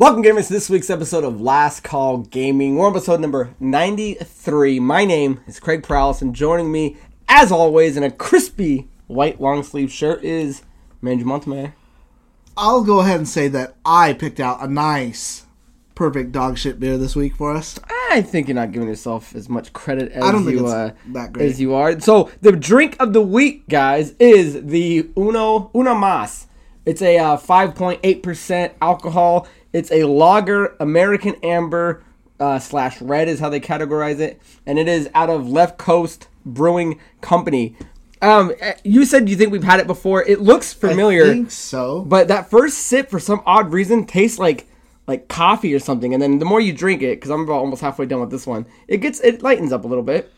Welcome, gamers, to this week's episode of Last Call Gaming. We're episode number 93. My name is Craig Prowlis, and joining me, as always, in a crispy white long sleeve shirt is Manju Montemayor. I'll go ahead and say that I picked out a nice, perfect dog shit beer this week for us. I think you're not giving yourself as much credit as I don't think you uh, that great. as you are. So the drink of the week, guys, is the Uno Una Mas. It's a uh, 5.8% alcohol. It's a lager, American amber uh, slash red is how they categorize it, and it is out of Left Coast Brewing Company. Um, eh, you said you think we've had it before. It looks familiar. I think so. But that first sip, for some odd reason, tastes like like coffee or something. And then the more you drink it, because I'm about almost halfway done with this one, it gets it lightens up a little bit.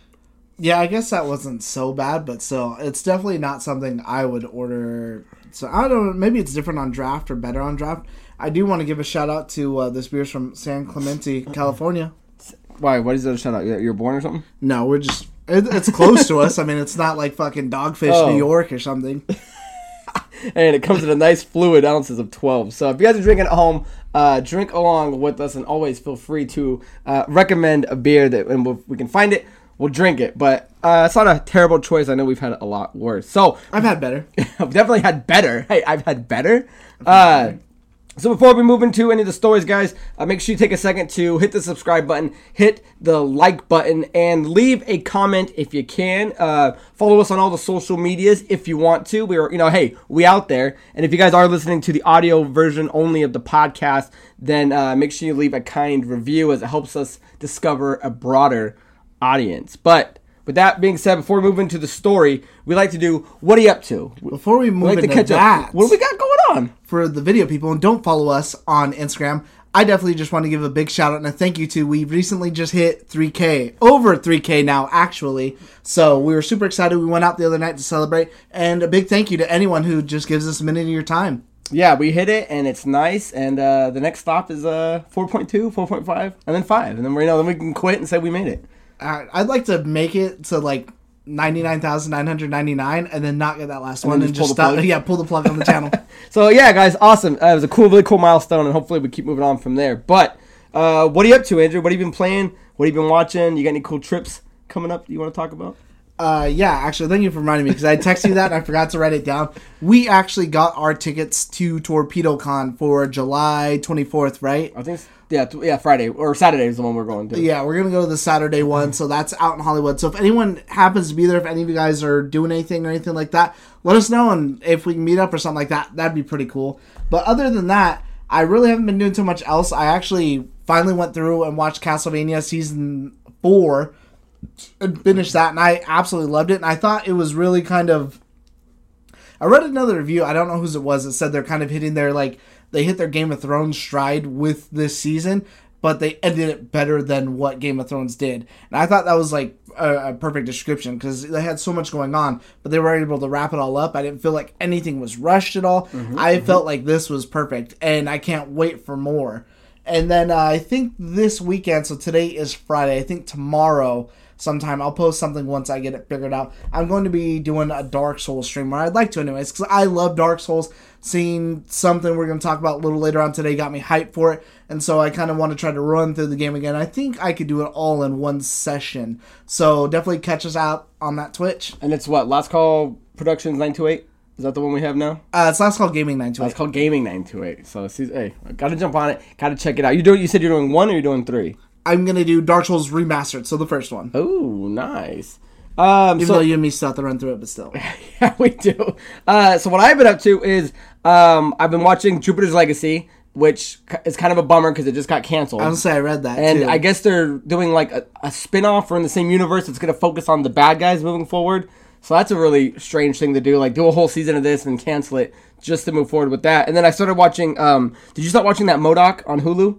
yeah, I guess that wasn't so bad, but still, it's definitely not something I would order. So I don't know. Maybe it's different on draft or better on draft. I do want to give a shout out to uh, this beer's from San Clemente, California. Why? What is that a shout out? You're born or something? No, we're just. It, it's close to us. I mean, it's not like fucking Dogfish, Oh. New York or something. And it comes in a nice fluid ounces of 12. So if you guys are drinking at home, uh, drink along with us, and always feel free to uh, recommend a beer that, and if we can find it, we'll drink it. But uh, it's not a terrible choice. I know we've had a lot worse. So I've had better. I've definitely had better. Hey, I've had better. Uh, so before we move into any of the stories, guys, uh, make sure you take a second to hit the subscribe button, hit the like button, and leave a comment if you can. Uh, follow us on all the social medias if you want to. We are, you know, hey, we out there. And if you guys are listening to the audio version only of the podcast, then uh, make sure you leave a kind review as it helps us discover a broader audience. But with that being said, before we move into the story, we like to do what are you up to? Before we We move like to into catch that, up. What do we got going on? for the video people and don't follow us on Instagram, I definitely just want to give a big shout out and a thank you to. We recently just hit 3K, over 3K now, actually. So we were super excited. We went out the other night to celebrate, and a big thank you to anyone who just gives us a minute of your time. Yeah, we hit it and it's nice. And uh, the next stop is uh 4.2, 4.5, and then five, and then we you know then we can quit and say we made it. I'd like to make it to like 99,999 and then not get that last one then and just just stop. plug? Yeah, pull the plug on the channel. So yeah, guys, awesome. Uh, it was a cool, really cool milestone, and hopefully we keep moving on from there. But uh, what are you up to, Andrew? What have you been playing? What have you been watching? You got any cool trips coming up? You want to talk about? Uh, yeah, actually, thank you for reminding me because I texted you that and I forgot to write it down. We actually got our tickets to Torpedo Con for July 24th, right? I think yeah, th- yeah, Friday or Saturday is the one we're going to. Yeah, we're gonna go to the Saturday one, so that's out in Hollywood. So if anyone happens to be there, if any of you guys are doing anything or anything like that, let us know, and if we can meet up or something like that, that'd be pretty cool. But other than that, I really haven't been doing too much else. I actually finally went through and watched Castlevania season four and finished that, and I absolutely loved it. And I thought it was really kind of. I read another review. I don't know whose it was. It said they're kind of hitting their like they hit their Game of Thrones stride with this season, but they ended it better than what Game of Thrones did. And I thought that was like a, a perfect description because they had so much going on, but they were able to wrap it all up. I didn't feel like anything was rushed at all. I felt like this was perfect, and I can't wait for more. And then uh, I think this weekend, so today is Friday. I think tomorrow sometime I'll post something once I get it figured out. I'm going to be doing a Dark Souls stream, or I'd like to anyways, because I love Dark Souls. Seeing something we're going to talk about a little later on today got me hyped for it, and so I kind of want to try to run through the game again. I think I could do it all in one session. So definitely catch us out on that Twitch. And it's what Last Call Productions nine two eight. Is that the one we have now? Uh, it's last call gaming nine to It's called Gaming 928. So, hey, gotta jump on it. Gotta check it out. You do. You said you're doing one or you're doing three? I'm gonna do Dark Souls remastered, so the first one. Oh, nice. Um, Even so though you and me still have to run through it, but still. yeah, we do. Uh, so what I've been up to is um, I've been watching Jupiter's Legacy, which is kind of a bummer because it just got canceled. I was say I read that and too. I guess they're doing like a, a spin-off or in the same universe that's going to focus on the bad guys moving forward. So that's a really strange thing to do. Like do a whole season of this and cancel it just to move forward with that. And then I started watching. Um, did you start watching that M.O.D.O.K. on Hulu?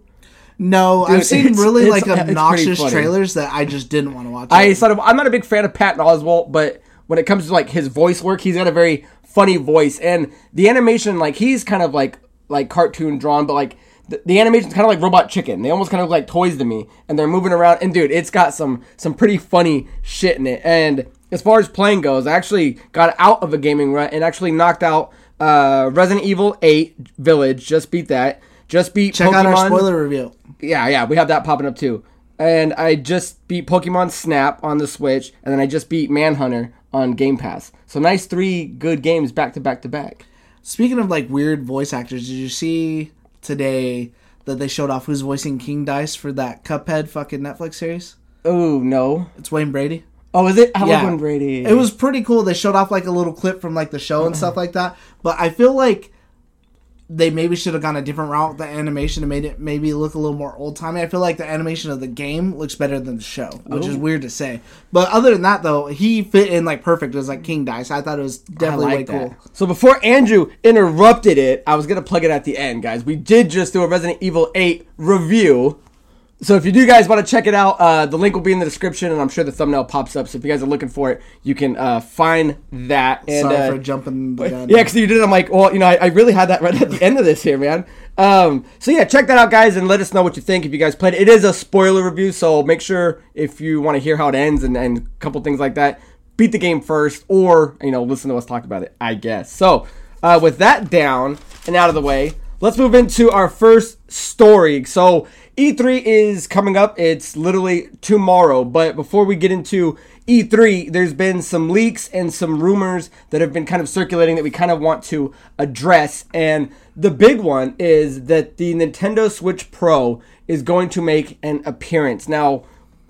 No, I've seen really like obnoxious trailers that I just didn't want to watch. I sort of I'm not a big fan of Patton Oswalt, but when it comes to like his voice work, he's got a very funny voice, and the animation like he's kind of like like cartoon drawn, but like the, the animation's kind of like Robot Chicken. They almost kind of look like toys to me, and they're moving around. And dude, it's got some some pretty funny shit in it. And as far as playing goes, I actually got out of a gaming rut and actually knocked out uh, Resident Evil 8 Village. Just beat that. Just beat Check Pokemon. out our spoiler review. Yeah, yeah, we have that popping up too. And I just beat Pokemon Snap on the Switch, and then I just beat Manhunter on Game Pass. So nice three good games back to back to back. Speaking of like weird voice actors, did you see today that they showed off who's voicing King Dice for that Cuphead fucking Netflix series? Oh no! It's Wayne Brady. Oh, is it? I Yeah. Wayne Brady. It was pretty cool. They showed off like a little clip from like the show and stuff uh-huh. like that. But I feel like they maybe should have gone a different route with the animation and made it maybe look a little more old timey. I feel like the animation of the game looks better than the show, which is Oh. weird to say. But other than that, though, he fit in like perfect as like King Dice. I thought it was definitely like way that. cool. So before Andrew interrupted it, I was gonna plug it at the end, guys. We did just do a Resident Evil 8 review. So if you do guys want to check it out, uh, the link will be in the description, and I'm sure the thumbnail pops up. So if you guys are looking for it, you can uh, find that. And, Sorry uh, for jumping the gun. Yeah, because you did. I'm like, well, you know, I, I really had that right at the end of this here, man. Um, so yeah, check that out, guys, and let us know what you think if you guys played. it. It is a spoiler review, so make sure if you want to hear how it ends and, and a couple things like that, beat the game first, or you know, listen to us talk about it. I guess. So uh, with that down and out of the way, let's move into our first story. So E3 is coming up. It's literally tomorrow. But before we get into E3, there's been some leaks and some rumors that have been kind of circulating that we kind of want to address. And the big one is that the Nintendo Switch Pro is going to make an appearance. Now,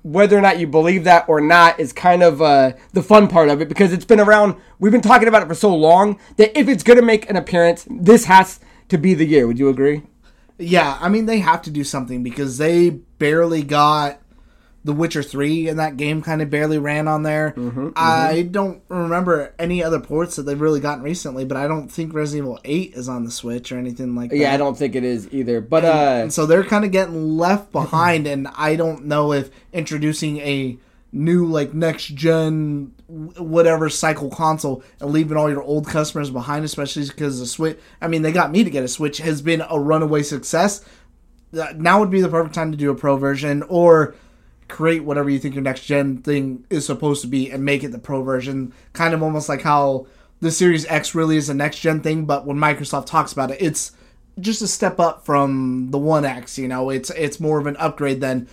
whether or not you believe that or not is kind of uh, the fun part of it because it's been around. We've been talking about it for so long that if it's going to make an appearance, this has to be the year. Would you agree? Yeah, I mean they have to do something because they barely got The Witcher 3 and that game kind of barely ran on there. Mm-hmm, I don't remember any other ports that they've really gotten recently, but I don't think Resident Evil 8 is on the Switch or anything like that. Yeah, I don't think it is either. But uh, And so they're kind of getting left behind and I don't know if introducing a new like next gen whatever cycle console and leaving all your old customers behind especially because the switch i mean they got me to get a switch has been a runaway success. Uh, now would be the perfect time to do a pro version or create whatever you think your next gen thing is supposed to be and make it the pro version. Kind of almost like how the series x really is a next gen thing but when microsoft talks about it it's just a step up from the one x you know? It's it's more of an upgrade than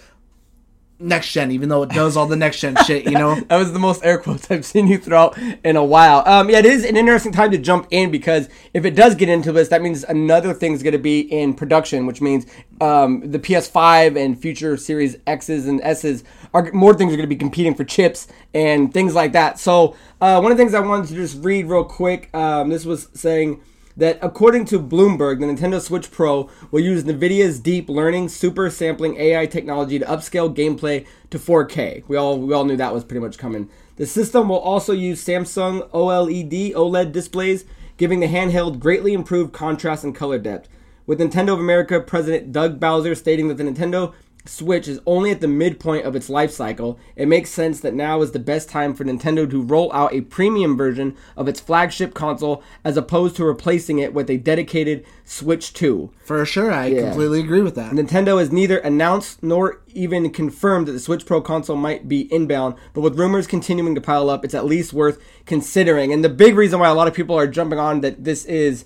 next gen even though it does all the next gen shit you know that was the most air quotes I've seen you throw out in a while. Um, yeah, it is an interesting time to jump in because if it does get into this, that means another thing's going to be in production, which means um, the PS5 and future Series X's and S's are more things are going to be competing for chips and things like that. So uh, one of the things I wanted to just read real quick. Um, this was saying that according to Bloomberg, the Nintendo Switch Pro will use NVIDIA's deep learning super sampling AI technology to upscale gameplay to 4K. We all we all knew that was pretty much coming. The system will also use Samsung OLED OLED displays, giving the handheld greatly improved contrast and color depth. With Nintendo of America President Doug Bowser stating that the Nintendo Switch is only at the midpoint of its life cycle, it makes sense that now is the best time for Nintendo to roll out a premium version of its flagship console as opposed to replacing it with a dedicated Switch 2. for sure i completely agree with that Nintendo has neither announced nor even confirmed that the Switch Pro console might be inbound, but with rumors continuing to pile up, it's at least worth considering. And the big reason why a lot of people are jumping on that this is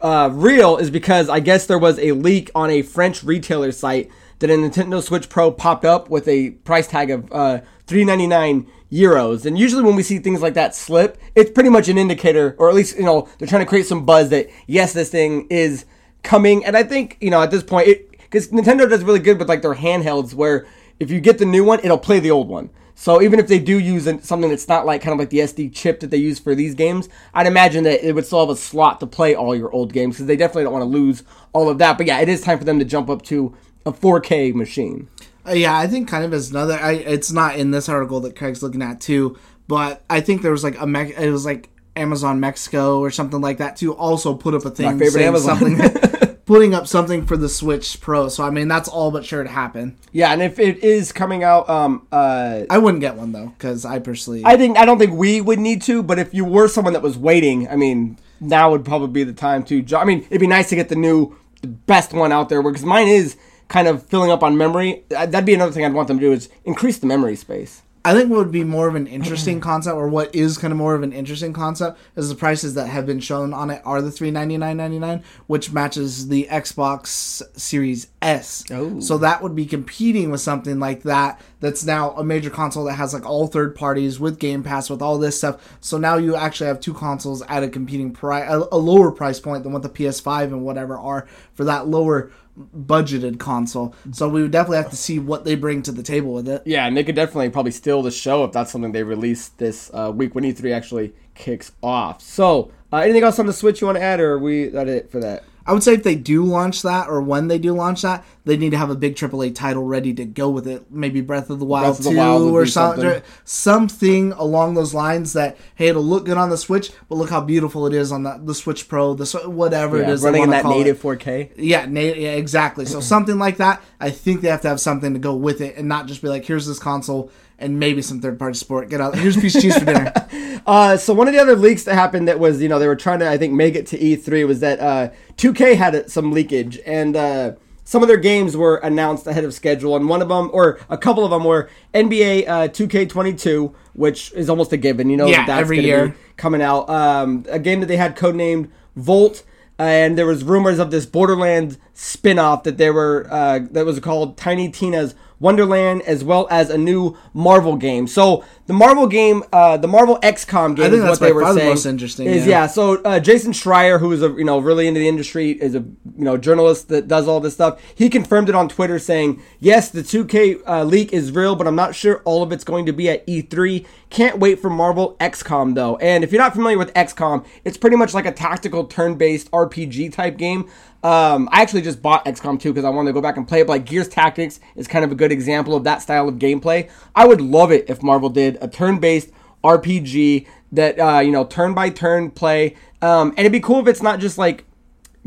uh, real is because I guess there was a leak on a French retailer site that a Nintendo Switch Pro popped up with a price tag of uh, 399 euros. And usually when we see things like that slip, it's pretty much an indicator, or at least you know they're trying to create some buzz that yes, this thing is coming. And I think you know at this point, because Nintendo does really good with like their handhelds, where if you get the new one, it'll play the old one. So even if they do use something that's not like kind of like the SD chip that they use for these games, I'd imagine that it would still have a slot to play all your old games because they definitely don't want to lose all of that. But yeah, it is time for them to jump up to a 4K machine. Uh, yeah, I think kind of as another. I it's not in this article that Craig's looking at too, but I think there was like a Me- it was like Amazon Mexico or something like that too. Also put up a thing favorite saying Amazon. something, putting up something for the Switch Pro. So I mean that's all but sure to happen. Yeah, and if it is coming out, um, uh, I wouldn't get one though because I personally I think I don't think we would need to, but if you were someone that was waiting, I mean, now would probably be the time to. jo- I mean, it'd be nice to get the new, the best one out there because mine is kind of filling up on memory. That'd be another thing I'd want them to do is increase the memory space. I think what would be more of an interesting concept, or what is kind of more of an interesting concept, is the prices that have been shown on it are the three ninety nine ninety nine, which matches the Xbox Series S. Oh. So that would be competing with something like that. That's now a major console that has like all third parties with Game Pass with all this stuff. So now you actually have two consoles at a competing price, a, a lower price point than what the PS5 and whatever are for that lower budgeted console. So we would definitely have to see what they bring to the table with it. Yeah, and they could definitely probably steal the show if that's something they release this uh, week when E3 actually kicks off. So, uh, anything else on the Switch you want to add, or are we that it for that? I would say if they do launch that, or when they do launch that, they need to have a big AAA title ready to go with it. Maybe Breath of the Wild of the 2 Wild or something. something. along those lines that hey, it'll look good on the Switch, but look how beautiful it is on the, the Switch Pro, the whatever it Yeah, is. they running in that call it. native 4K. Yeah, na- yeah, exactly. So something like that, I think they have to have something to go with it, and not just be like, here's this console and maybe some third party support. Get out. Here's a piece of cheese for dinner. Uh, so one of the other leaks that happened that was, you know, they were trying to, I think, make it to E3 was that uh, 2K had some leakage and uh, some of their games were announced ahead of schedule, and one of them, or a couple of them, were NBA uh, 2K22, which is almost a given. You know, Yeah, that that's every year. coming out. Um, a game that they had codenamed Volt. And there was rumors of this Borderlands spin-off that they were uh, that was called Tiny Tina's Wonderland, as well as a new Marvel game. So the Marvel game, uh, the Marvel XCOM game, I think is that's what they were far the saying. most interesting, Is yeah. yeah. So uh, Jason Schreier, who is a you know really into the industry, is a you know journalist that does all this stuff. He confirmed it on Twitter, saying, "Yes, the 2K uh, leak is real, but I'm not sure all of it's going to be at E3. Can't wait for Marvel XCOM though. And if you're not familiar with XCOM, it's pretty much like a tactical turn-based RPG type game." Um, I actually just bought XCOM 2 because I wanted to go back and play it. But like Gears Tactics is kind of a good example of that style of gameplay. I would love it if Marvel did a turn-based RPG that uh, you know turn by turn play, um, and it'd be cool if it's not just like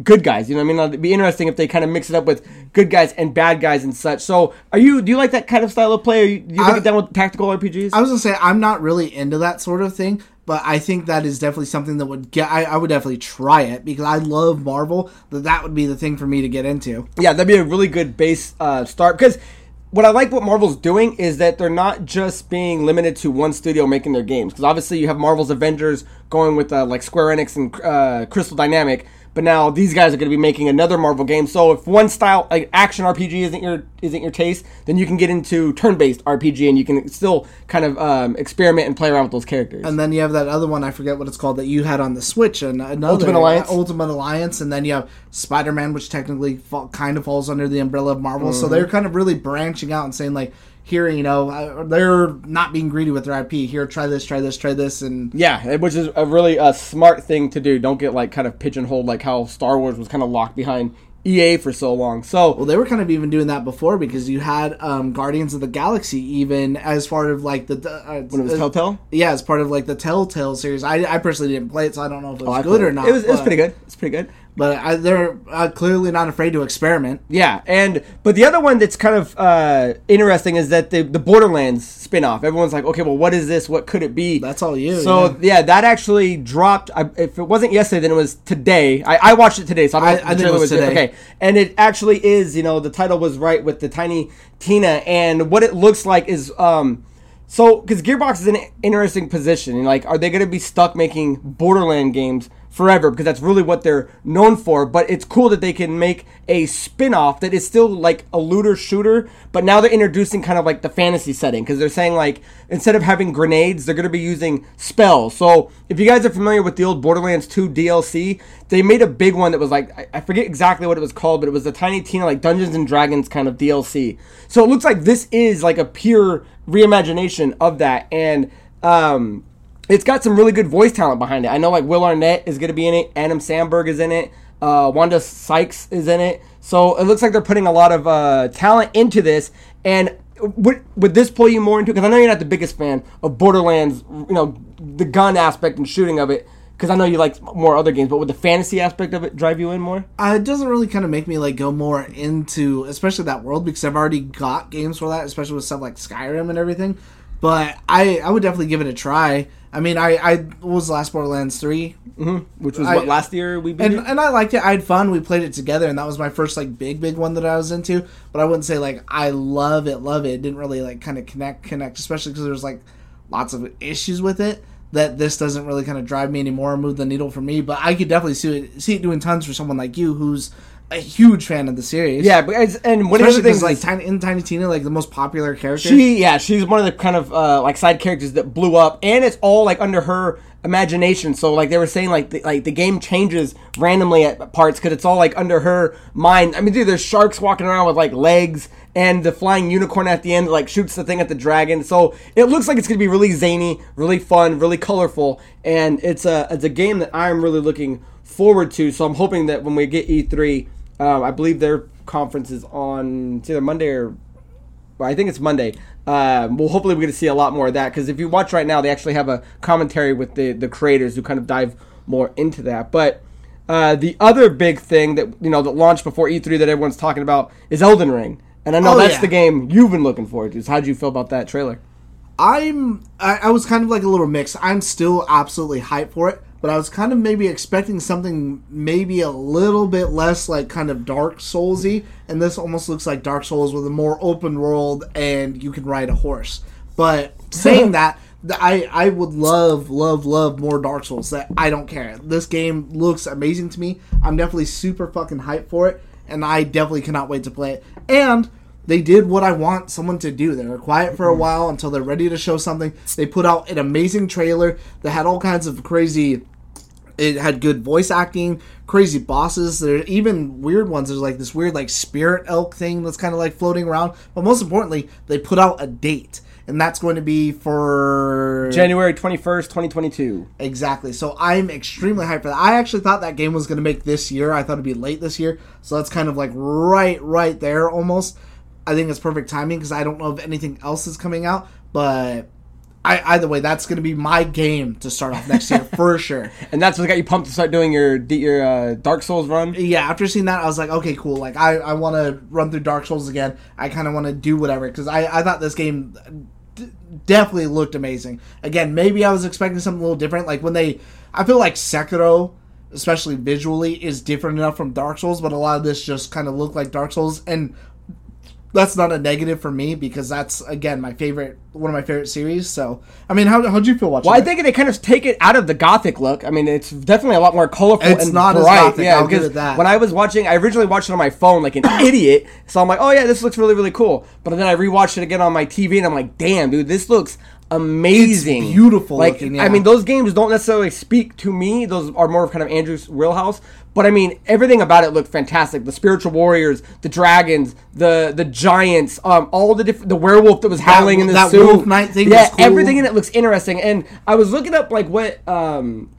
good guys. You know, what I mean, it'd be interesting if they kind of mix it up with good guys and bad guys and such. So, are you do you like that kind of style of play? Are you, do you I- get down with tactical RPGs? I was gonna say I'm not really into that sort of thing, but I think that is definitely something that would get. I, I would definitely try it because I love Marvel. That that would be the thing for me to get into. yeah, that'd be a really good base uh, start because. What I like what Marvel's doing is that they're not just being limited to one studio making their games. Because obviously you have Marvel's Avengers going with uh, like Square Enix and uh, Crystal Dynamic, but now these guys are going to be making another Marvel game. So if one style like action RPG isn't your isn't your taste, then you can get into turn-based RPG and you can still kind of um, experiment and play around with those characters. And then you have that other one I forget what it's called that you had on the Switch and another Ultimate Alliance? Ultimate Alliance, and then you have Spider Man, which technically fall, kind of falls under the umbrella of Marvel. Mm-hmm. So they're kind of really branching out and saying like, here, you know, uh, they're not being greedy with their IP. Here, try this, try this, try this, and Yeah, which is a really uh, smart thing to do. Don't get like kind of pigeonholed like how Star Wars was kind of locked behind EA for so long. So Well, they were kind of even doing that before because you had um, Guardians of the Galaxy even as part of like the uh, when it was Telltale, Yeah, as part of like the Telltale series. I, I personally didn't play it, so I don't know if it was Oh, good or not. It was it was pretty good. It's pretty good. But I, they're uh, clearly not afraid to experiment. Yeah, and but the other one that's kind of uh, interesting is that the the Borderlands spin-off. Everyone's like, okay, well, what is this? What could it be? That's all you. So yeah. yeah. that actually dropped. I, if it wasn't yesterday, then it was today. I, I watched it today, so I, I- know if I the think it trailer was today. Okay, and it actually is. You know, the title was right with the tiny Tina, and what it looks like is um. So, because Gearbox is in an interesting position, like, are they going to be stuck making Borderland games forever? Because that's really what they're known for. But it's cool that they can make a spin-off that is still like a looter shooter, but now they're introducing kind of like the fantasy setting because they're saying like instead of having grenades, they're going to be using spells. So, if you guys are familiar with the old Borderlands 2 DLC, they made a big one that was like I, I forget exactly what it was called, but it was the Tiny Tina like Dungeons and Dragons kind of DLC. So it looks like this is like a pure reimagination of that, and um, it's got some really good voice talent behind it. I know like Will Arnett is going to be in it, Adam Samberg is in it, uh, Wanda Sykes is in it. So it looks like they're putting a lot of uh, talent into this, and. Would, would this pull you more into? Because I know you're not the biggest fan of Borderlands, you know, the gun aspect and shooting of it. Because I know you like more other games, but would the fantasy aspect of it drive you in more? Uh, it doesn't really kind of make me like go more into, especially that world, because I've already got games for that, especially with stuff like Skyrim and everything. But I, I would definitely give it a try. I mean, I I was last Borderlands three, mm-hmm. which was I- what last year we beat. and it? and I liked it. I had fun. We played it together, and that was my first like big big one that I was into. But I wouldn't say like I love it, love it. It didn't really like kind of connect connect, especially because there's like lots of issues with it. That this doesn't really kind of drive me anymore, or move the needle for me. But I could definitely see it see it doing tons for someone like you, who's a huge fan of the series. yeah, but it's, and one of the things like Tiny in Tiny Tina, like the most popular character. She yeah, she's one of the kind of uh, like side characters that blew up, and it's all like under her imagination. So like they were saying, like the, like the game changes randomly at parts because it's all like under her mind. I mean, dude, there's sharks walking around with like legs, and the flying unicorn at the end like shoots the thing at the dragon. So it looks like it's gonna be really zany, really fun, really colorful, and it's a it's a game that I'm really looking forward to. So I'm hoping that when we get E3, um, I believe their conference is on it's either Monday or well, I think it's Monday. Um, well, hopefully we're going to see a lot more of that because if you watch right now, they actually have a commentary with the the creators who kind of dive more into that. But uh, the other big thing that you know that launched before E3 that everyone's talking about is Elden Ring, and I know Oh, that's yeah. the game you've been looking forward to. So how did you feel about that trailer? I'm I, I was kind of like a little mix. I'm still absolutely hyped for it, but I was kind of maybe expecting something maybe a little bit less like kind of Dark Soulsy, and this almost looks like Dark Souls with a more open world and you can ride a horse. But saying that, I I would love love love more Dark Souls. That I don't care. This game looks amazing to me. I'm definitely super fucking hyped for it, and I definitely cannot wait to play it. And they did what I want someone to do. They were quiet for a mm-hmm. while until they're ready to show something. They put out an amazing trailer that had all kinds of crazy. It had good voice acting, crazy bosses. There are even weird ones. There's like this weird like spirit elk thing that's kind of like floating around. But most importantly, they put out a date, and that's going to be for January twenty first, twenty twenty two. Exactly. So I'm extremely hyped for that. I actually thought that game was going to make this year. I thought it'd be late this year. So that's kind of like right, right there almost. I think it's perfect timing because I don't know if anything else is coming out. But I, either way, that's going to be my game to start off next year for sure. And that's what got you pumped to start doing your your uh, Dark Souls run. Yeah, after seeing that, I was like, okay, cool. Like, I, I want to run through Dark Souls again. I kind of want to do whatever because I, I thought this game d- definitely looked amazing. Again, maybe I was expecting something a little different. Like when they, I feel like Sekiro, especially visually, is different enough from Dark Souls, but a lot of this just kind of looked like Dark Souls, and that's not a negative for me because that's again my favorite, one of my favorite series. So, I mean, how how'd you feel watching? Well, I think they kind of take it out of the gothic look. I mean, it's definitely a lot more colorful. It's and not as gothic, Yeah, I'll because it that. when I was watching, I originally watched it on my phone like an idiot. So I'm like, oh yeah, this looks really really cool. But then I rewatched it again on my TV, and I'm like, damn, dude, this looks amazing, It's beautiful Like, looking, I mean, those games don't necessarily speak to me. Those are more of kind of Andrew's wheelhouse. But I mean, everything about it looked fantastic. The spiritual warriors, the dragons, the the giants, um, all the different, the werewolf that was howling in the that suit. wolf knight thing yeah, cool. everything in it looks interesting. And I was looking up like what um,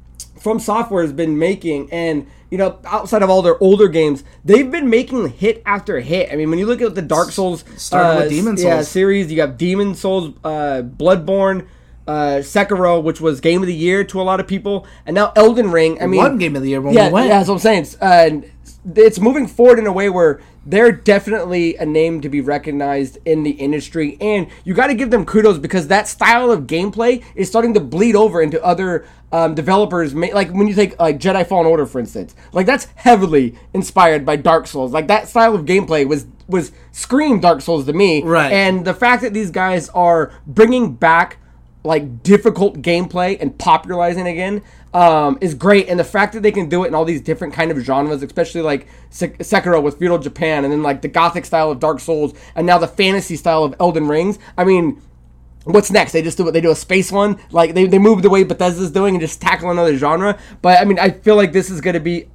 From Software has been making, and you know, outside of all their older games, they've been making hit after hit. I mean, when you look at the Dark Souls, Started with uh, Demon yeah, series, you got Demon Souls, uh, Bloodborne. Uh, Sekiro, which was game of the year to a lot of people, and now Elden Ring. I mean, one game of the year when yeah, we went. yeah, that's what I'm saying. Uh, it's moving forward in a way where they're definitely a name to be recognized in the industry, and you got to give them kudos because that style of gameplay is starting to bleed over into other um, developers. ma- Like when you take like Jedi Fallen Order, for instance, like that's heavily inspired by Dark Souls. Like that style of gameplay was was scream Dark Souls to me, Right. And the fact that these guys are bringing back like difficult gameplay and popularizing again um, is great. And the fact that they can do it in all these different kind of genres, especially like Sek- Sekiro with feudal Japan, and then like the gothic style of Dark Souls, and now the fantasy style of Elden Rings. I mean. What's next? They just do what they do a space one, like they, they move the way Bethesda's doing and just tackle another genre. But I mean, I feel like this is going to be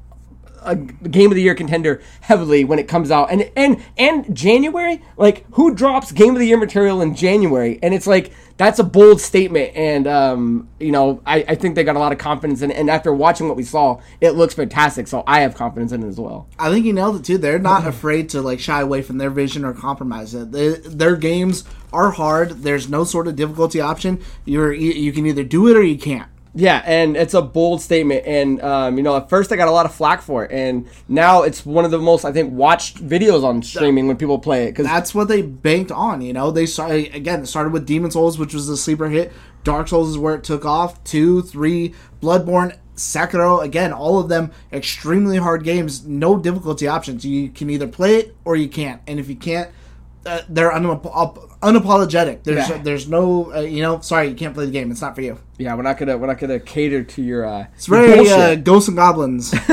a game of the year contender heavily when it comes out and and and January like who drops game of the year material in January and it's like that's a bold statement and um you know I, I think they got a lot of confidence in it and after watching what we saw it looks fantastic so I have confidence in it as well I think you nailed it too. They're not afraid to like shy away from their vision or compromise it. They, their games are hard. There's no sort of difficulty option. You're you can either do it or you can't. Yeah, and it's a bold statement, and um, you know, at first I got a lot of flack for it, and now it's one of the most I think watched videos on streaming when people play it because That's what they banked on. You know, they started again. Started with Demon Souls, which was a sleeper hit. Dark Souls is where it took off. Two, three, Bloodborne, Sekiro. Again, all of them extremely hard games. No difficulty options. You can either play it or you can't. And if you can't, uh, they're unap- unapologetic. There's Yeah. there's no uh, you know. Sorry, you can't play the game. It's not for you. Yeah, we're not gonna we're not gonna cater to your. Uh, It's very uh, Ghosts and Goblins.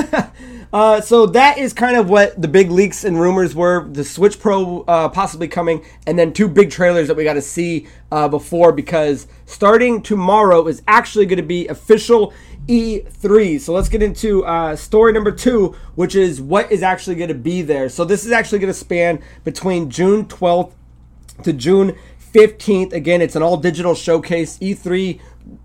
Uh, so that is kind of what the big leaks and rumors were. The Switch Pro uh, possibly coming, and then two big trailers that we got to see uh, before because starting tomorrow is actually going to be official E3. So let's get into uh, story number two, which is what is actually going to be there. So this is actually going to span between June 12th to June 15th. Again, it's an all digital showcase. E3,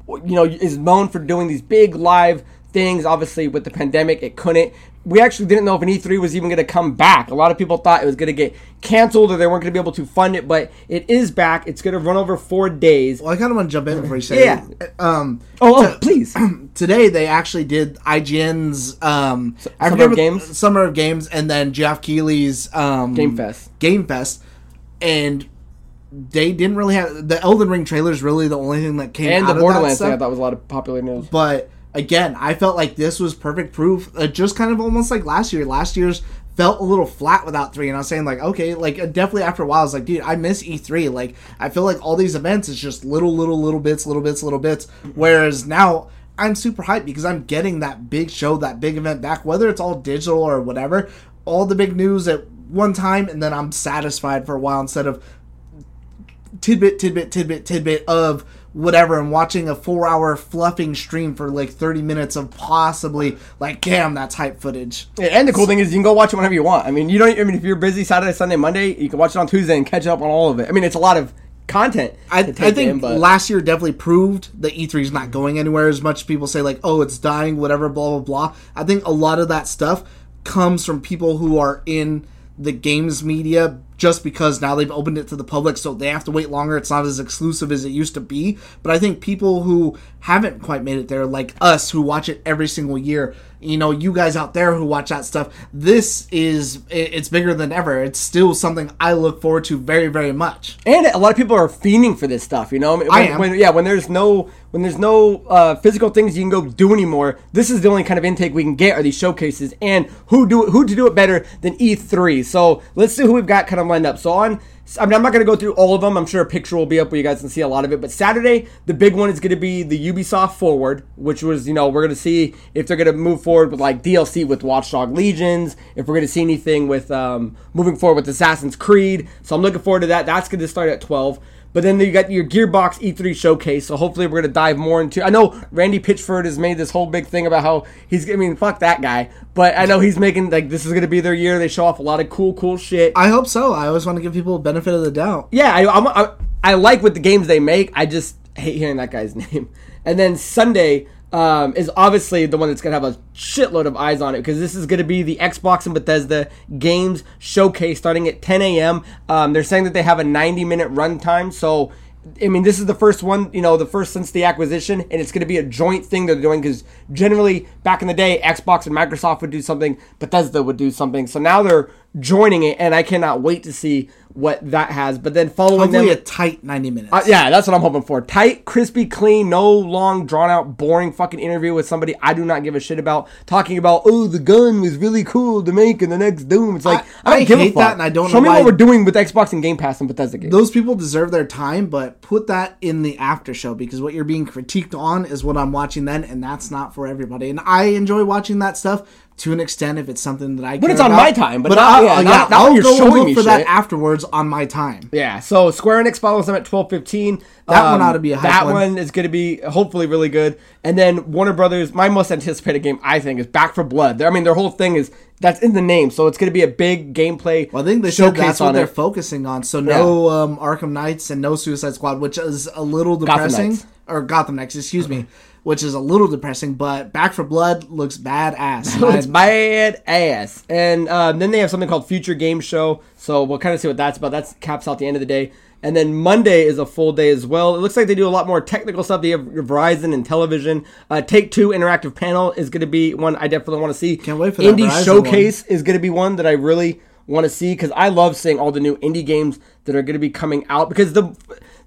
you know, is known for doing these big live things. Obviously, with the pandemic, it couldn't. We actually didn't know if an E3 was even going to come back. A lot of people thought it was going to get canceled or they weren't going to be able to fund it, but it is back. It's going to run over four days. well, I kind of want to jump in before you say. Yeah. it. Um, Oh, oh please. today they actually did IGN's um, Summer of Games? Summer of Games, and then Jeff Keighley's um, Game Fest. Game Fest, and they didn't really have the Elden Ring trailer is really the only thing that came And out the of that Borderlands thing. I thought was a lot of popular news. But again, I felt like this was perfect proof. Uh, just kind of almost like last year. Last year's felt a little flat without three, and I was saying like, okay, like uh, definitely after a while, I was like, dude, I miss E3. Like, I feel like all these events is just little, little, little bits, little bits, little bits. Whereas now. I'm super hyped because I'm getting that big show, that big event back, whether it's all digital or whatever, all the big news at one time, and then I'm satisfied for a while instead of tidbit, tidbit, tidbit, tidbit of whatever and watching a four hour fluffing stream for like 30 minutes of possibly like damn that's hype footage Yeah, and the cool thing is you can go watch it whenever you want. I mean, you don't. I mean, if you're busy Saturday, Sunday, Monday, you can watch it on Tuesday and catch up on all of it. I mean, it's a lot of content. I, I think in, last year definitely proved that E3 is not going anywhere as much as people say like oh it's dying whatever blah blah blah I think a lot of that stuff comes from people who are in the games media just because now they've opened it to the public so they have to wait longer. It's not as exclusive as it used to be. But I think people who haven't quite made it there like us who watch it every single year you know you guys out there who watch that stuff this is it's bigger than ever it's still something I look forward to very very much And a lot of people are fiending for this stuff, you know. When, I am. When, yeah, when there's no when there's no uh, physical things you can go do anymore, this is the only kind of intake we can get are these showcases. And who do who to do it better than E3? So let's see who we've got kind of lined up. So on. I mean, I'm not going to go through all of them. I'm sure a picture will be up where you guys can see a lot of it. But Saturday, the big one is going to be the Ubisoft Forward, which was, you know, we're going to see if they're going to move forward with like DLC with Watchdog Legions, if we're going to see anything with um, moving forward with Assassin's Creed. So I'm looking forward to that. That's going to start at 12. But then you got your Gearbox E3 showcase, so hopefully we're gonna dive more into. I know Randy Pitchford has made this whole big thing about how he's. I mean, fuck that guy, but I know he's making like this is gonna be their year. They show off a lot of cool, cool shit. I hope so. I always want to give people a benefit of the doubt. Yeah, I, I'm, I, I like what the games they make. I just hate hearing that guy's name. And then Sunday um, is obviously the one that's gonna have a shitload of eyes on it because this is gonna be the Xbox and Bethesda games showcase starting at 10 a.m. Um, they're saying that they have a 90 minute runtime, so. I mean, this is the first one, you know, the first since the acquisition, and it's going to be a joint thing they're doing because generally back in the day, Xbox and Microsoft would do something, Bethesda would do something. So now they're joining it, and I cannot wait to see what that has. But then following them, a tight ninety minutes. uh, yeah, that's what I'm hoping for. Tight, crispy, clean, no long, drawn out, boring fucking interview with somebody I do not give a shit about. Talking about, oh, the gun was really cool to make in the next Doom. It's like, I- I, don't I give hate a fuck. that, and I don't Show me what we're doing with Xbox and Game Pass and Bethesda games. Those people deserve their time, but put that in the after show because what you're being critiqued on is what I'm watching then, and that's not for everybody. And I enjoy watching that stuff to an extent if it's something that I. When care it's on about. my time, but not- I'll, yeah, yeah, not- not I'll you're go showing look for that afterwards on my time. Yeah, so Square Enix follows them at twelve fifteen. That one ought to be a That one. one is going to be hopefully really good. And then Warner Brothers, my most anticipated game, I think, is Back 4 Blood. I mean, their whole thing is that's in the name, so it's going to be a big gameplay. Well, I think they said showcase that's what they're it. focusing on. So no um, Arkham Knights and no Suicide Squad, which is a little depressing. Knights. Or Gotham Knights, excuse me, which is a little depressing. But Back 4 Blood looks badass. it's bad ass. And um, then they have something called Future Game Show. So we'll kind of see what that's about. That caps out the end of the day. And then Monday is a full day as well. It looks like they do a lot more technical stuff. They have your Verizon and television. Uh, Take Two interactive panel is going to be one I definitely want to see. Can't wait for that Indie Verizon Showcase is going to be one that I really want to see because I love seeing all the new indie games that are going to be coming out because the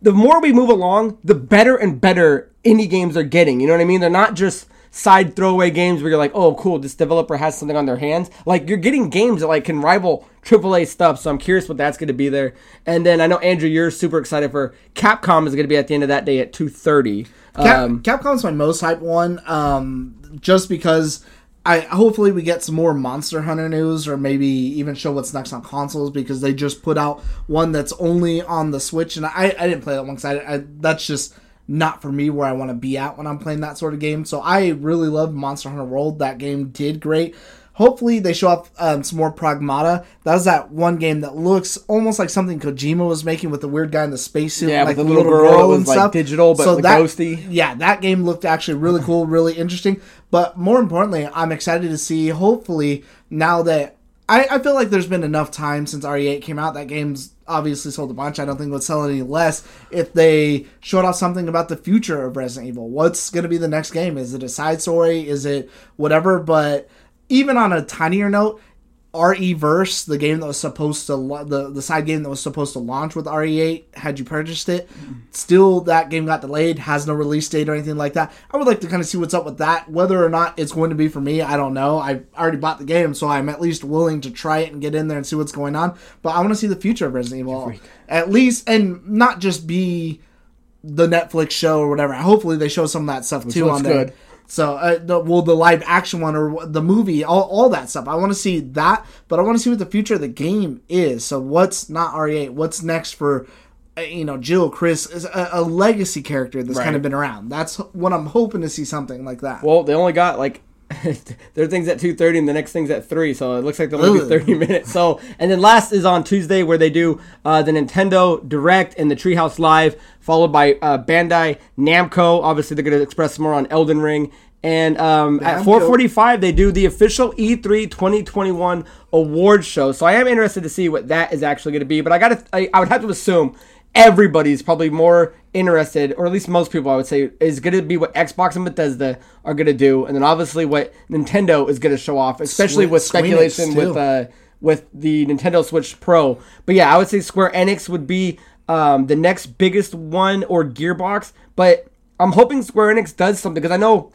the more we move along, the better and better indie games they're getting. You know what I mean? They're not just side throwaway games where you're like, oh, cool, this developer has something on their hands. Like you're getting games that like can rival AAA stuff. So I'm curious what that's going to be there. And then I know Andrew, you're super excited for Capcom is going to be at the end of that day at 2:30. Cap- Um, Capcom's my most hyped one, um, just because I hopefully we get some more Monster Hunter news, or maybe even show what's next on consoles because they just put out one that's only on the Switch, and I, I didn't play that one because I, I that's just not for me where I want to be at when I'm playing that sort of game. So I really love Monster Hunter World. That game did great. Hopefully they show up um, some more Pragmata. That was that one game that looks almost like something Kojima was making with the weird guy in the spacesuit, Yeah, like the little girl that was, and like, stuff. digital, but, so like, that, ghosty. yeah, that game looked actually really cool, really interesting. But more importantly, I'm excited to see. Hopefully, now that I, I feel like there's been enough time since RE8 came out, that game's obviously sold a bunch. I don't think it would sell any less if they showed off something about the future of Resident Evil. What's going to be the next game? Is it a side story? Is it whatever? But even on a tinier note, RE Verse, the game that was supposed to the the side game that was supposed to launch with RE8, had you purchased it, still that game got delayed, has no release date or anything like that. I would like to kind of see what's up with that. Whether or not it's going to be for me, I don't know. I already bought the game, so I'm at least willing to try it and get in there and see what's going on. But I want to see the future of Resident Evil, at least, and not just be the Netflix show or whatever. Hopefully, they show some of that stuff too looks on there. good. So, uh, the, well, the live action one or the movie, all, all that stuff. I want to see that, but I want to see what the future of the game is. So, what's not RE8? What's next for, uh, you know, Jill, Chris, is a, a legacy character that's Right. kind of been around. That's what I'm hoping to see something like that. Well, they only got like their things at two thirty, and the next thing's at three. So it looks like they'll only do Ugh. thirty minutes. So and then last is on Tuesday where they do uh, the Nintendo Direct and the Treehouse Live, followed by uh, Bandai Namco. Obviously, they're going to express more on Elden Ring. And um, at 4:45, they do the official E E3 2021 awards show. So I am interested to see what that is actually going to be. But I got I, I would have to assume everybody's probably more interested, or at least most people, I would say, is going to be what Xbox and Bethesda are going to do, and then obviously what Nintendo is going to show off, especially with speculation with uh, with the Nintendo Switch Pro. But yeah, I would say Square Enix would be um, the next biggest one, or Gearbox. But I'm hoping Square Enix does something because I know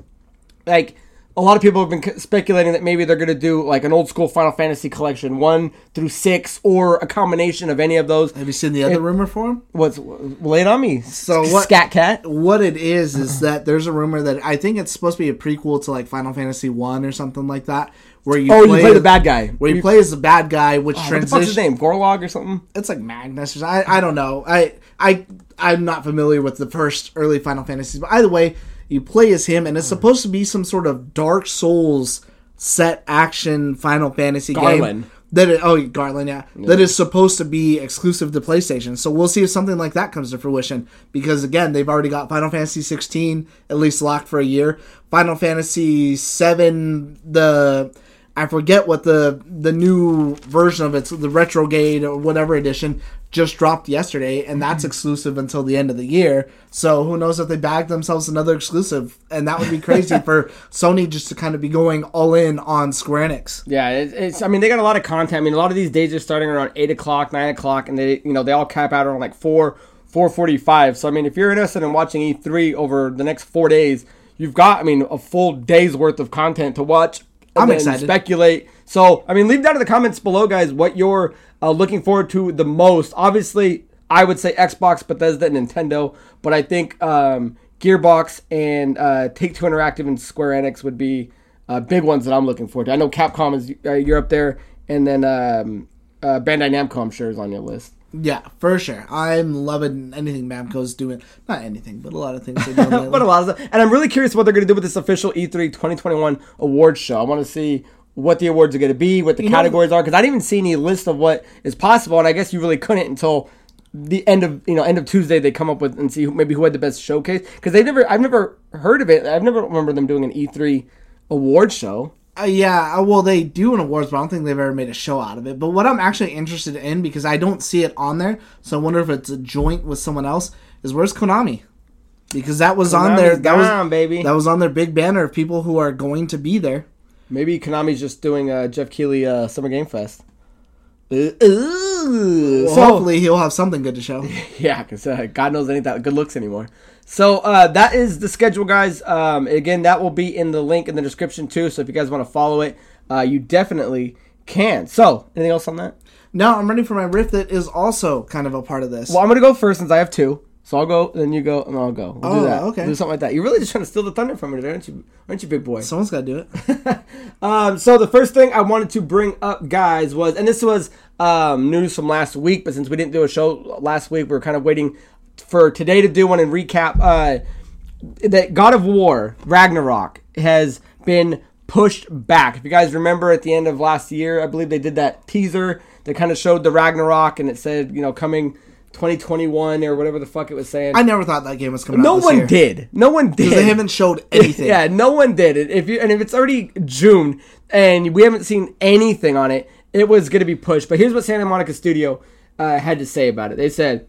like a lot of people have been speculating that maybe they're going to do like an old school Final Fantasy collection, one through six, or a combination of any of those. Have you seen the other rumor for him? What's laid on me? So what- Scat Cat. What it is is that there's a rumor that I think it's supposed to be a prequel to like Final Fantasy One or something like that, where you Oh, you play the bad guy. where you play as the bad guy, which oh, What the fuck's his name? Gorlog or something? it's like Magnus. Or something. I I don't know. I I I'm not familiar with the first early Final Fantasies, but either way, you play as him, and it's hmm. supposed to be some sort of Dark Souls set action Final Fantasy Garland. game. That is, oh Garland, yeah. That is supposed to be exclusive to PlayStation. So we'll see if something like that comes to fruition. Because again, they've already got Final Fantasy 16 at least locked for a year. Final Fantasy 7, the I forget what the the new version of it's the Retrograde or whatever edition just dropped yesterday, and that's mm-hmm. exclusive until the end of the year. So who knows if they bag themselves another exclusive, and that would be crazy for Sony just to kind of be going all in on Square Enix. Yeah, it's, it's. I mean, they got a lot of content. I mean, a lot of these days are starting around eight o'clock, nine o'clock, and they, you know, they all cap out around like four, four forty-five. So I mean, if you're interested in watching E three over the next four days, you've got, I mean, a full day's worth of content to watch. I'm excited. Speculate. So I mean, leave down in the comments below, guys, what you're uh, looking forward to the most. Obviously, I would say Xbox, Bethesda, Nintendo, but I think um, Gearbox and uh, Take Two Interactive and Square Enix would be uh, big ones that I'm looking forward to. I know Capcom is uh, you're up there, and then um, uh, Bandai Namco I'm sure is on your list. Yeah, for sure. I'm loving anything Namco's doing. Not anything, but a lot of things they're doing. But a lot of stuff, and I'm really curious what they're going to do with this official E E3 2021 awards show. I want to see what the awards are going to be, what the know- categories are, because I didn't even see any list of what is possible, and I guess you really couldn't until the end of you know end of Tuesday they come up with and see who, maybe who had the best showcase because they never I've never heard of it. I've never remember them doing an E3 award show. Uh, yeah, uh, well, they do an awards, but I don't think they've ever made a show out of it. But what I'm actually interested in, because I don't see it on there, so I wonder if it's a joint with someone else, is where's Konami? Because that was on there. Konami's That was baby. that was on their big banner of people who are going to be there. Maybe Konami's just doing uh, Jeff Keighley uh, Summer Game Fest. Uh. Ooh. So hopefully he'll have something good to show. yeah, because uh, God knows any that good looks anymore. So uh, that is the schedule, guys. Um, again, that will be in the link in the description too. So if you guys want to follow it, uh, you definitely can. So anything else on that? No, I'm ready for my riff that is also kind of a part of this. Well, I'm gonna go first since I have two. So I'll go, then you go, and I'll go. We'll Oh, do that. okay. Do something like that. You're really just trying to steal the thunder from me, today, aren't you? Aren't you, big boy? Someone's got to do it. Um, so the first thing I wanted to bring up, guys, was, and this was um, news from last week, but since we didn't do a show last week, we are kind of waiting for today to do one and recap. Uh, that God of War Ragnarok has been pushed back. If you guys remember at the end of last year, I believe they did that teaser that kind of showed the Ragnarok and it said, you know, coming 2021 or whatever the fuck it was saying. I never thought that game was coming no one year. did. No one did. They haven't showed anything. Yeah, no one did. If you and if it's already June and we haven't seen anything on it, it was going to be pushed. But here's what Santa Monica Studio uh, had to say about it. They said.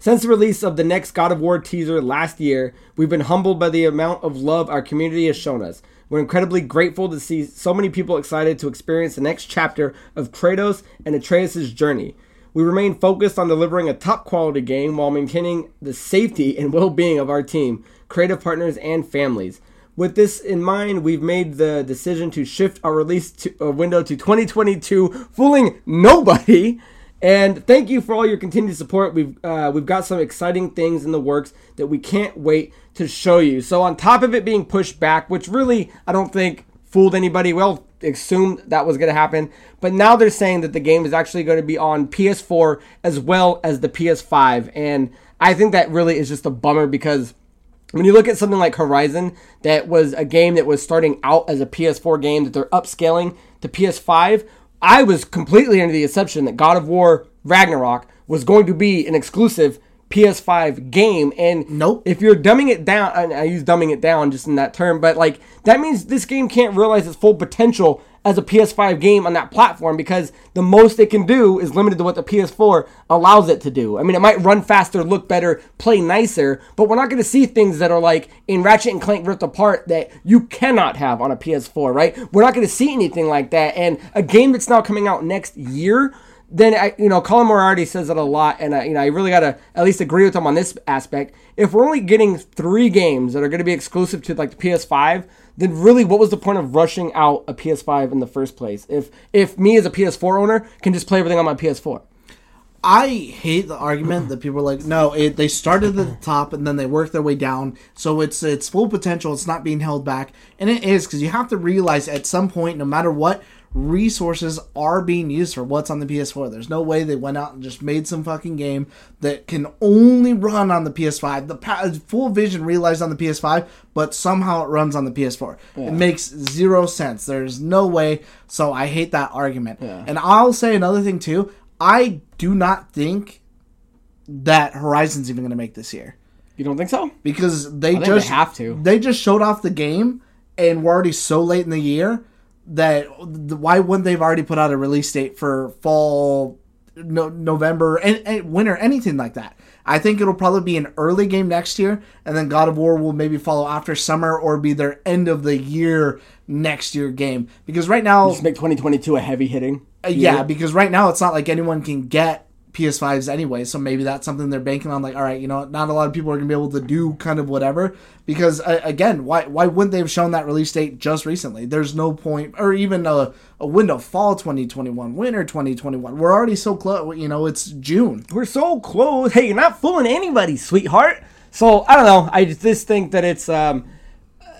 Since the release of the next God of War teaser last year, we've been humbled by the amount of love our community has shown us. We're incredibly grateful to see so many people excited to experience the next chapter of Kratos and Atreus' journey. We remain focused on delivering a top quality game while maintaining the safety and well being of our team, creative partners, and families. With this in mind, we've made the decision to shift our release to, uh, window to 2022, fooling nobody. And thank you for all your continued support. We've uh, we've got some exciting things in the works that we can't wait to show you. So on top of it being pushed back, which really I don't think fooled anybody. Well, assumed that was going to happen, but now they're saying that the game is actually going to be on PS4 as well as the PS5, and I think that really is just a bummer because when you look at something like Horizon, that was a game that was starting out as a PS4 game that they're upscaling to PS5. I was completely under the assumption that God of War Ragnarok was going to be an exclusive PS5 game. And Nope. if you're dumbing it down, and I use dumbing it down just in that term, but like that means this game can't realize its full potential as a PS5 game on that platform because the most it can do is limited to what the PS4 allows it to do. I mean, it might run faster, look better, play nicer, but we're not going to see things that are like in Ratchet and Clank Rift Apart that you cannot have on a PS4, right? We're not going to see anything like that. And a game that's now coming out next year then I, you know, Colin Moriarty says it a lot, and I, you know, I really gotta at least agree with him on this aspect. If we're only getting three games that are to be exclusive to like the PS5, then really, what was the point of rushing out a PS5 in the first place? If if me as a PS4 owner can just play everything on my PS4, I hate the argument that people are like, no, it, they started at the top and then they worked their way down, so it's its full potential. It's not being held back, and it is because you have to realize at some point, no matter what, resources are being used for what's on the PS4. There's no way they went out and just made some fucking game that can only run on the PS5. The pa- full vision realized on the PS5, but somehow it runs on the PS4. It makes zero sense. There's no way. So I hate that argument. And I'll say another thing too. I do not think that Horizon's even going to make this year you don't think so? because they just they have to. They just showed off the game, and we're already so late in the year that th- why wouldn't they've already put out a release date for fall, no, November, and, and winter, anything like that? I think it'll probably be an early game next year, and then God of War will maybe follow after summer or be their end of the year next year game. Because right now, Just make 2022 a heavy hitting. uh, yeah, because right now it's not like anyone can get PS5s anyway, so maybe that's something they're banking on. Like, all right, you know, not a lot of people are gonna be able to do kind of whatever. Because uh, again, why why wouldn't they have shown that release date just recently? There's no point, or even a, a window fall 2021, winter 2021. We're already so close. You know, it's June. We're so close. Hey, you're not fooling anybody, sweetheart. So I don't know. I just think that it's, um,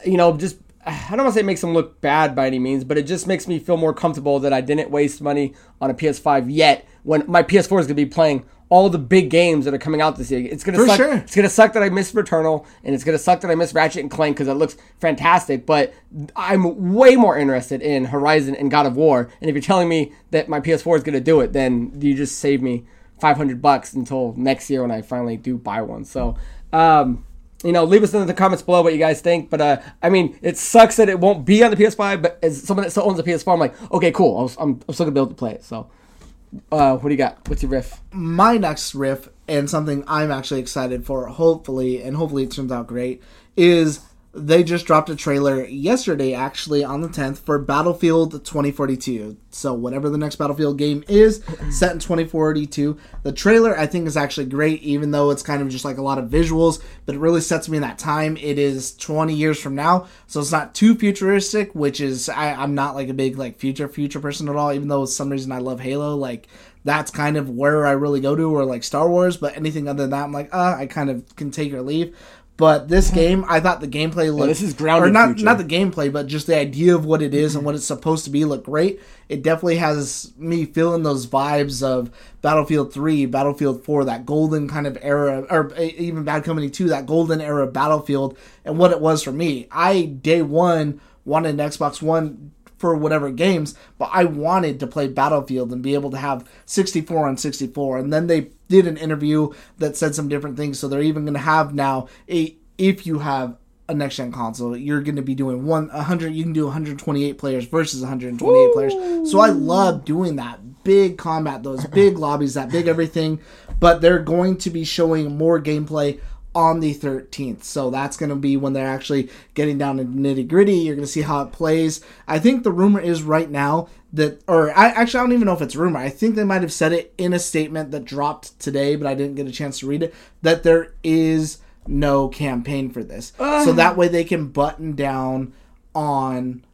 you know, just I don't want to say it makes them look bad by any means, but it just makes me feel more comfortable that I didn't waste money on a PS5 yet. When my PS4 is going to be playing all the big games that are coming out this year. It's gonna For suck. sure. It's gonna suck that I missed Returnal, and it's gonna suck that I missed Ratchet and Clank because it looks fantastic. But I'm way more interested in Horizon and God of War. And if you're telling me that my PS4 is gonna do it, then you just save me 500 bucks until next year when I finally do buy one. So, um, you know, leave us in the comments below what you guys think. But uh, I mean, it sucks that it won't be on the PS5. But as someone that still owns a PS4, I'm like, okay, cool. I'll, I'm, I'm still gonna be able to play it. So, uh, what do you got? What's your riff? my next riff and something I'm actually excited for, hopefully, and hopefully it turns out great, is they just dropped a trailer yesterday, actually on the 10th, for Battlefield 2042. So whatever the next Battlefield game is, set in 2042. The trailer I think is actually great, even though it's kind of just like a lot of visuals, but it really sets me in that time. It is 20 years from now, so it's not too futuristic, which is I, I'm not like a big like future future person at all. Even though for some reason I love Halo, like that's kind of where I really go to, or like Star Wars. But anything other than that, I'm like, uh, I kind of can take or leave. But this mm-hmm. game, I thought the gameplay looked. this is grounded Or not, future. not the gameplay, but just the idea of what it is and what it's supposed to be looked great. It definitely has me feeling those vibes of Battlefield 3, Battlefield 4, that golden kind of era, or even Bad Company 2, that golden era of Battlefield, and what it was for me. I, day one, wanted an Xbox One for whatever games, but I wanted to play Battlefield and be able to have 64 on 64. And then they did an interview that said some different things. So they're even going to have now a if you have a next gen console, you're going to be doing one 100. You can do 128 players versus 128 players. So I love doing that big combat, those big lobbies, that big everything. But they're going to be showing more gameplay on the 13th. So that's going to be when they're actually getting down to nitty gritty. You're going to see how it plays. I think the rumor is right now that, or I actually I don't even know if it's rumor. I think they might have said it in a statement that dropped today, but I didn't get a chance to read it. That there is no campaign for this, so that way they can button down on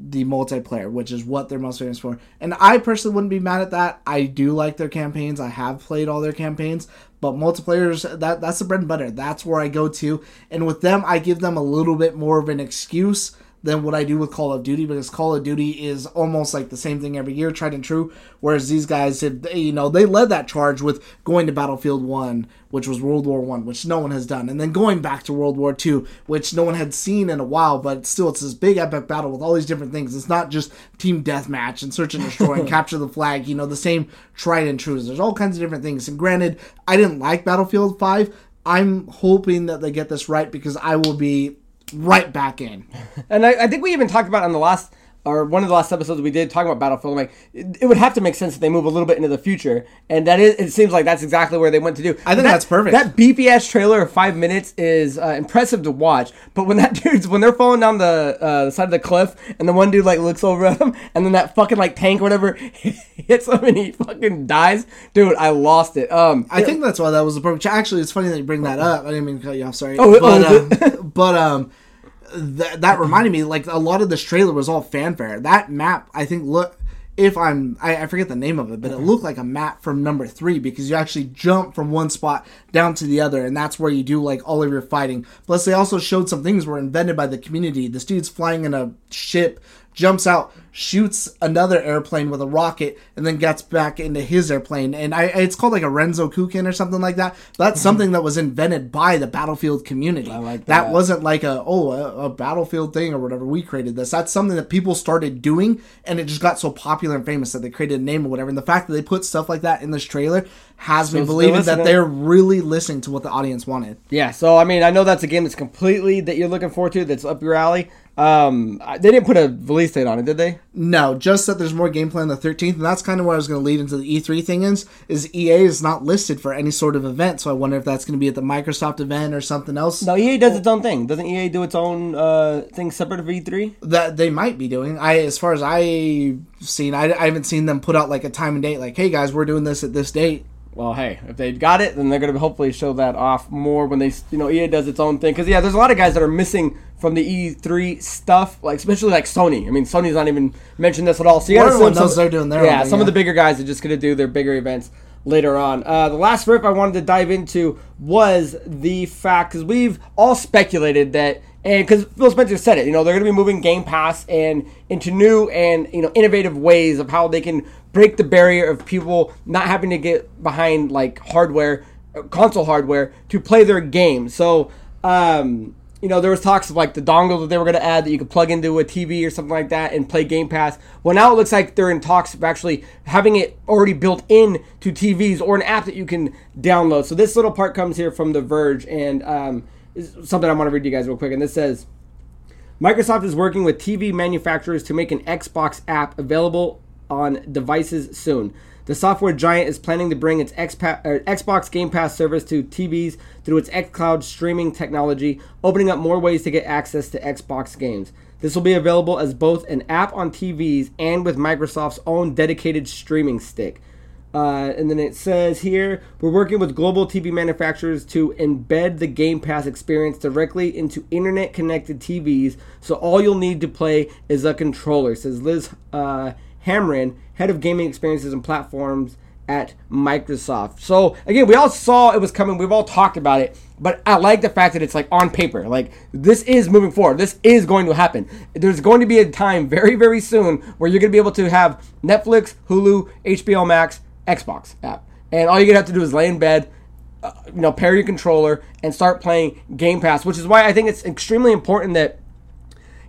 the multiplayer, which is what they're most famous for. And I personally wouldn't be mad at that. I do like their campaigns. I have played all their campaigns, but multiplayers that that's the bread and butter. That's where I go to. And with them, I give them a little bit more of an excuse than what I do with Call of Duty because Call of Duty is almost like the same thing every year, tried and true. Whereas these guys, have, you know, they led that charge with going to Battlefield One, which was World War One, which no one has done, and then going back to World War Two, which no one had seen in a while. But still, it's this big epic battle with all these different things. It's not just team deathmatch and search and destroy and capture the flag. You know, the same tried and true. There's all kinds of different things. And granted, I didn't like Battlefield Five. I'm hoping that they get this right because I will be right back in. And I, I think we even talked about on the last or one of the last episodes we did talk about Battlefield. Like it, it would have to make sense if they move a little bit into the future, and that is. It seems like that's exactly where they went to do. I think That- that's perfect. That beefy ass trailer of five minutes is uh, impressive to watch, but when that dude's when they're falling down the, uh, the side of the cliff, and the one dude like looks over at him, and then that fucking like tank or whatever hits him and he fucking dies, dude, I lost it. Um, I think that's why that was the perfect. Actually, it's funny that you bring that up. I didn't mean to cut you off. Sorry. Oh, but oh, um, but um, that that reminded me like a lot of this trailer was all fanfare. That map, I think, look. If I'm, I, I forget the name of it, but it looked like a map from number three because you actually jump from one spot down to the other, and that's where you do like all of your fighting. Plus, they also showed some things were invented by the community. This dude's flying in a ship, jumps out, shoots another airplane with a rocket, and then gets back into his airplane. And I, it's called like a Renzo Kukin or something like that. That's something that was invented by the Battlefield community. Mm-hmm. like that. that. wasn't like a oh a, a Battlefield thing or whatever. We created this. That's something that people started doing, and it just got so popular and famous that they created a name or whatever. And the fact that they put stuff like that in this trailer has me believing that they're really listening to what the audience wanted. Yeah, so I mean, I know that's a game that's completely that you're looking forward to. That's up your alley. Um, they didn't put a release date on it, did they? No, just that there's more gameplay on the 13th, and that's kind of where I was going to lead into the E3 thing is, is EA is not listed for any sort of event, so I wonder if that's going to be at the Microsoft event or something else. No, EA does its own thing. Doesn't EA do its own uh, thing separate of E3? That they might be doing. I, as far as I've seen, I, I haven't seen them put out like a time and date, like, hey guys, we're doing this at this date. Well, hey, if they've got it, then they're going to hopefully show that off more when they, you know, EA does its own thing. Because yeah, there's a lot of guys that are missing from the E3 stuff, like especially like Sony. I mean, Sony's not even mentioned this at all. So you got to they're doing their Yeah, own, some of the bigger guys are just going to do their bigger events later on. Uh, the last rip I wanted to dive into was the fact because we've all speculated that, and because Phil Spencer said it, you know, they're going to be moving Game Pass and into new and you know innovative ways of how they can break the barrier of people not having to get behind like hardware, uh, console hardware to play their game. So. Um, you know, there was talks of like the dongle that they were going to add that you could plug into a TV or something like that and play Game Pass. Well, now it looks like they're in talks of actually having it already built in to TVs or an app that you can download. So this little part comes here from The Verge, and um, something I want to read to you guys real quick. And this says. Microsoft is working with TV manufacturers to make an Xbox app available on devices soon. The software giant is planning to bring its er, Xbox Game Pass service to TVs through its xCloud streaming technology, opening up more ways to get access to Xbox games. This will be available as both an app on TVs and with Microsoft's own dedicated streaming stick. Uh, and then it says here we're working with global TV manufacturers to embed the Game Pass experience directly into internet connected TVs. So all you'll need to play is a controller, says Liz uh, Hamren, head of gaming experiences and platforms at Microsoft. So again, we all saw it was coming. We've all talked about it, but I like the fact that it's like on paper. Like this is moving forward. This is going to happen. There's going to be a time very very soon where you're going to be able to have Netflix, Hulu, HBO Max, Xbox app, and all you're gonna have to do is lay in bed. Uh, you know, pair your controller and start playing Game Pass, which is why I think it's extremely important that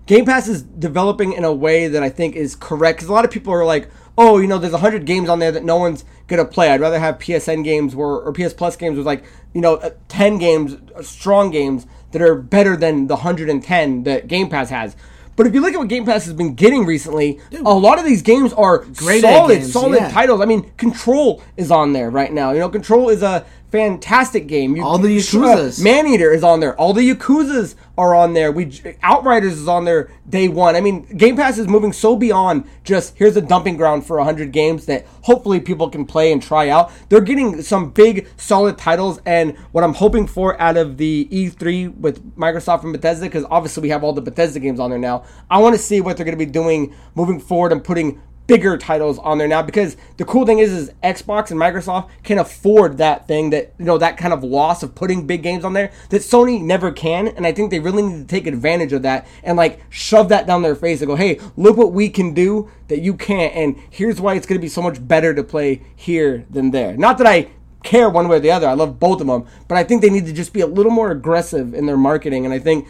Game Pass is developing in a way that I think is correct because a lot of people are like, oh, you know, there's 100 games on there that no one's going to play. I'd rather have PSN games or, or PS Plus games with like, you know, uh, 10 games, uh, strong games that are better than the 110 that Game Pass has. But if you look at what Game Pass has been getting recently, a lot of these games are Great solid, games, solid yeah. titles. I mean, Control is on there right now. You know, Control is a fantastic game. You, All the uh, Yakuzas. Maneater is on there. All the Yakuzas are on there. We Outriders is on there day one. I mean, Game Pass is moving so beyond just here's a dumping ground for 100 games that hopefully people can play and try out. They're getting some big, solid titles, and what I'm hoping for out of the E3 with Microsoft and Bethesda, because obviously we have all the Bethesda games on there now. I want to see what they're going to be doing moving forward and putting bigger titles on there now because the cool thing is is Xbox and Microsoft can afford that thing that you know that kind of loss of putting big games on there that Sony never can and I think they really need to take advantage of that and like shove that down their face and go hey look what we can do that you can't and here's why it's going to be so much better to play here than there. Not that I care one way or the other I love both of them but I think they need to just be a little more aggressive in their marketing and I think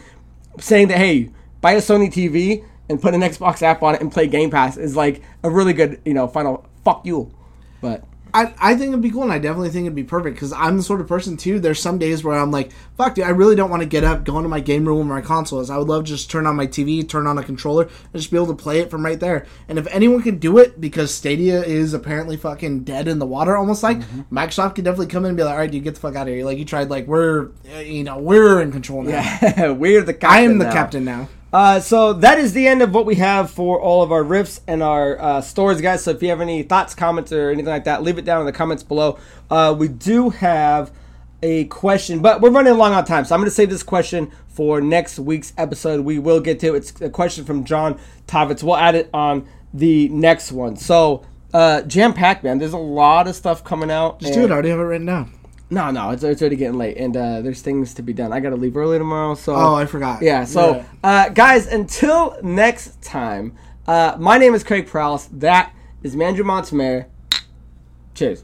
saying that hey buy a Sony TV and put an Xbox app on it and play Game Pass is like a really good, you know, final fuck you. But I, I think it'd be cool, and I definitely think it'd be perfect because I'm the sort of person too. There's some days where I'm like, "Fuck, dude, I really don't want to get up, go into my game room where my console is. I would love to just turn on my TV, turn on a controller, and just be able to play it from right there." And if anyone can do it, because Stadia is apparently fucking dead in the water, almost like Microsoft could definitely come in and be like, "All right, dude, get the fuck out of here." Like you tried, like we're, uh, you know, we're in control now. yeah, we're the captain. I am the now. captain now. Uh, so that is the end of what we have for all of our riffs and our uh, stories, guys. So if you have any thoughts, comments, or anything like that, leave it down in the comments below. Uh, we do have a question, but we're running long on time, so I'm going to save this question for next week's episode. We will get to it. It's a question from John Tavitz. We'll add it on the next one. So uh, jam packed, man. There's a lot of stuff coming out. Just do it. I already have it written down. No, no, it's, it's already getting late, and uh, there's things to be done. I got to leave early tomorrow, so Oh, I forgot. yeah. So, Yeah. uh, guys, until next time, uh, my name is Craig Prowse. That is Mandrew Montemayor. Cheers.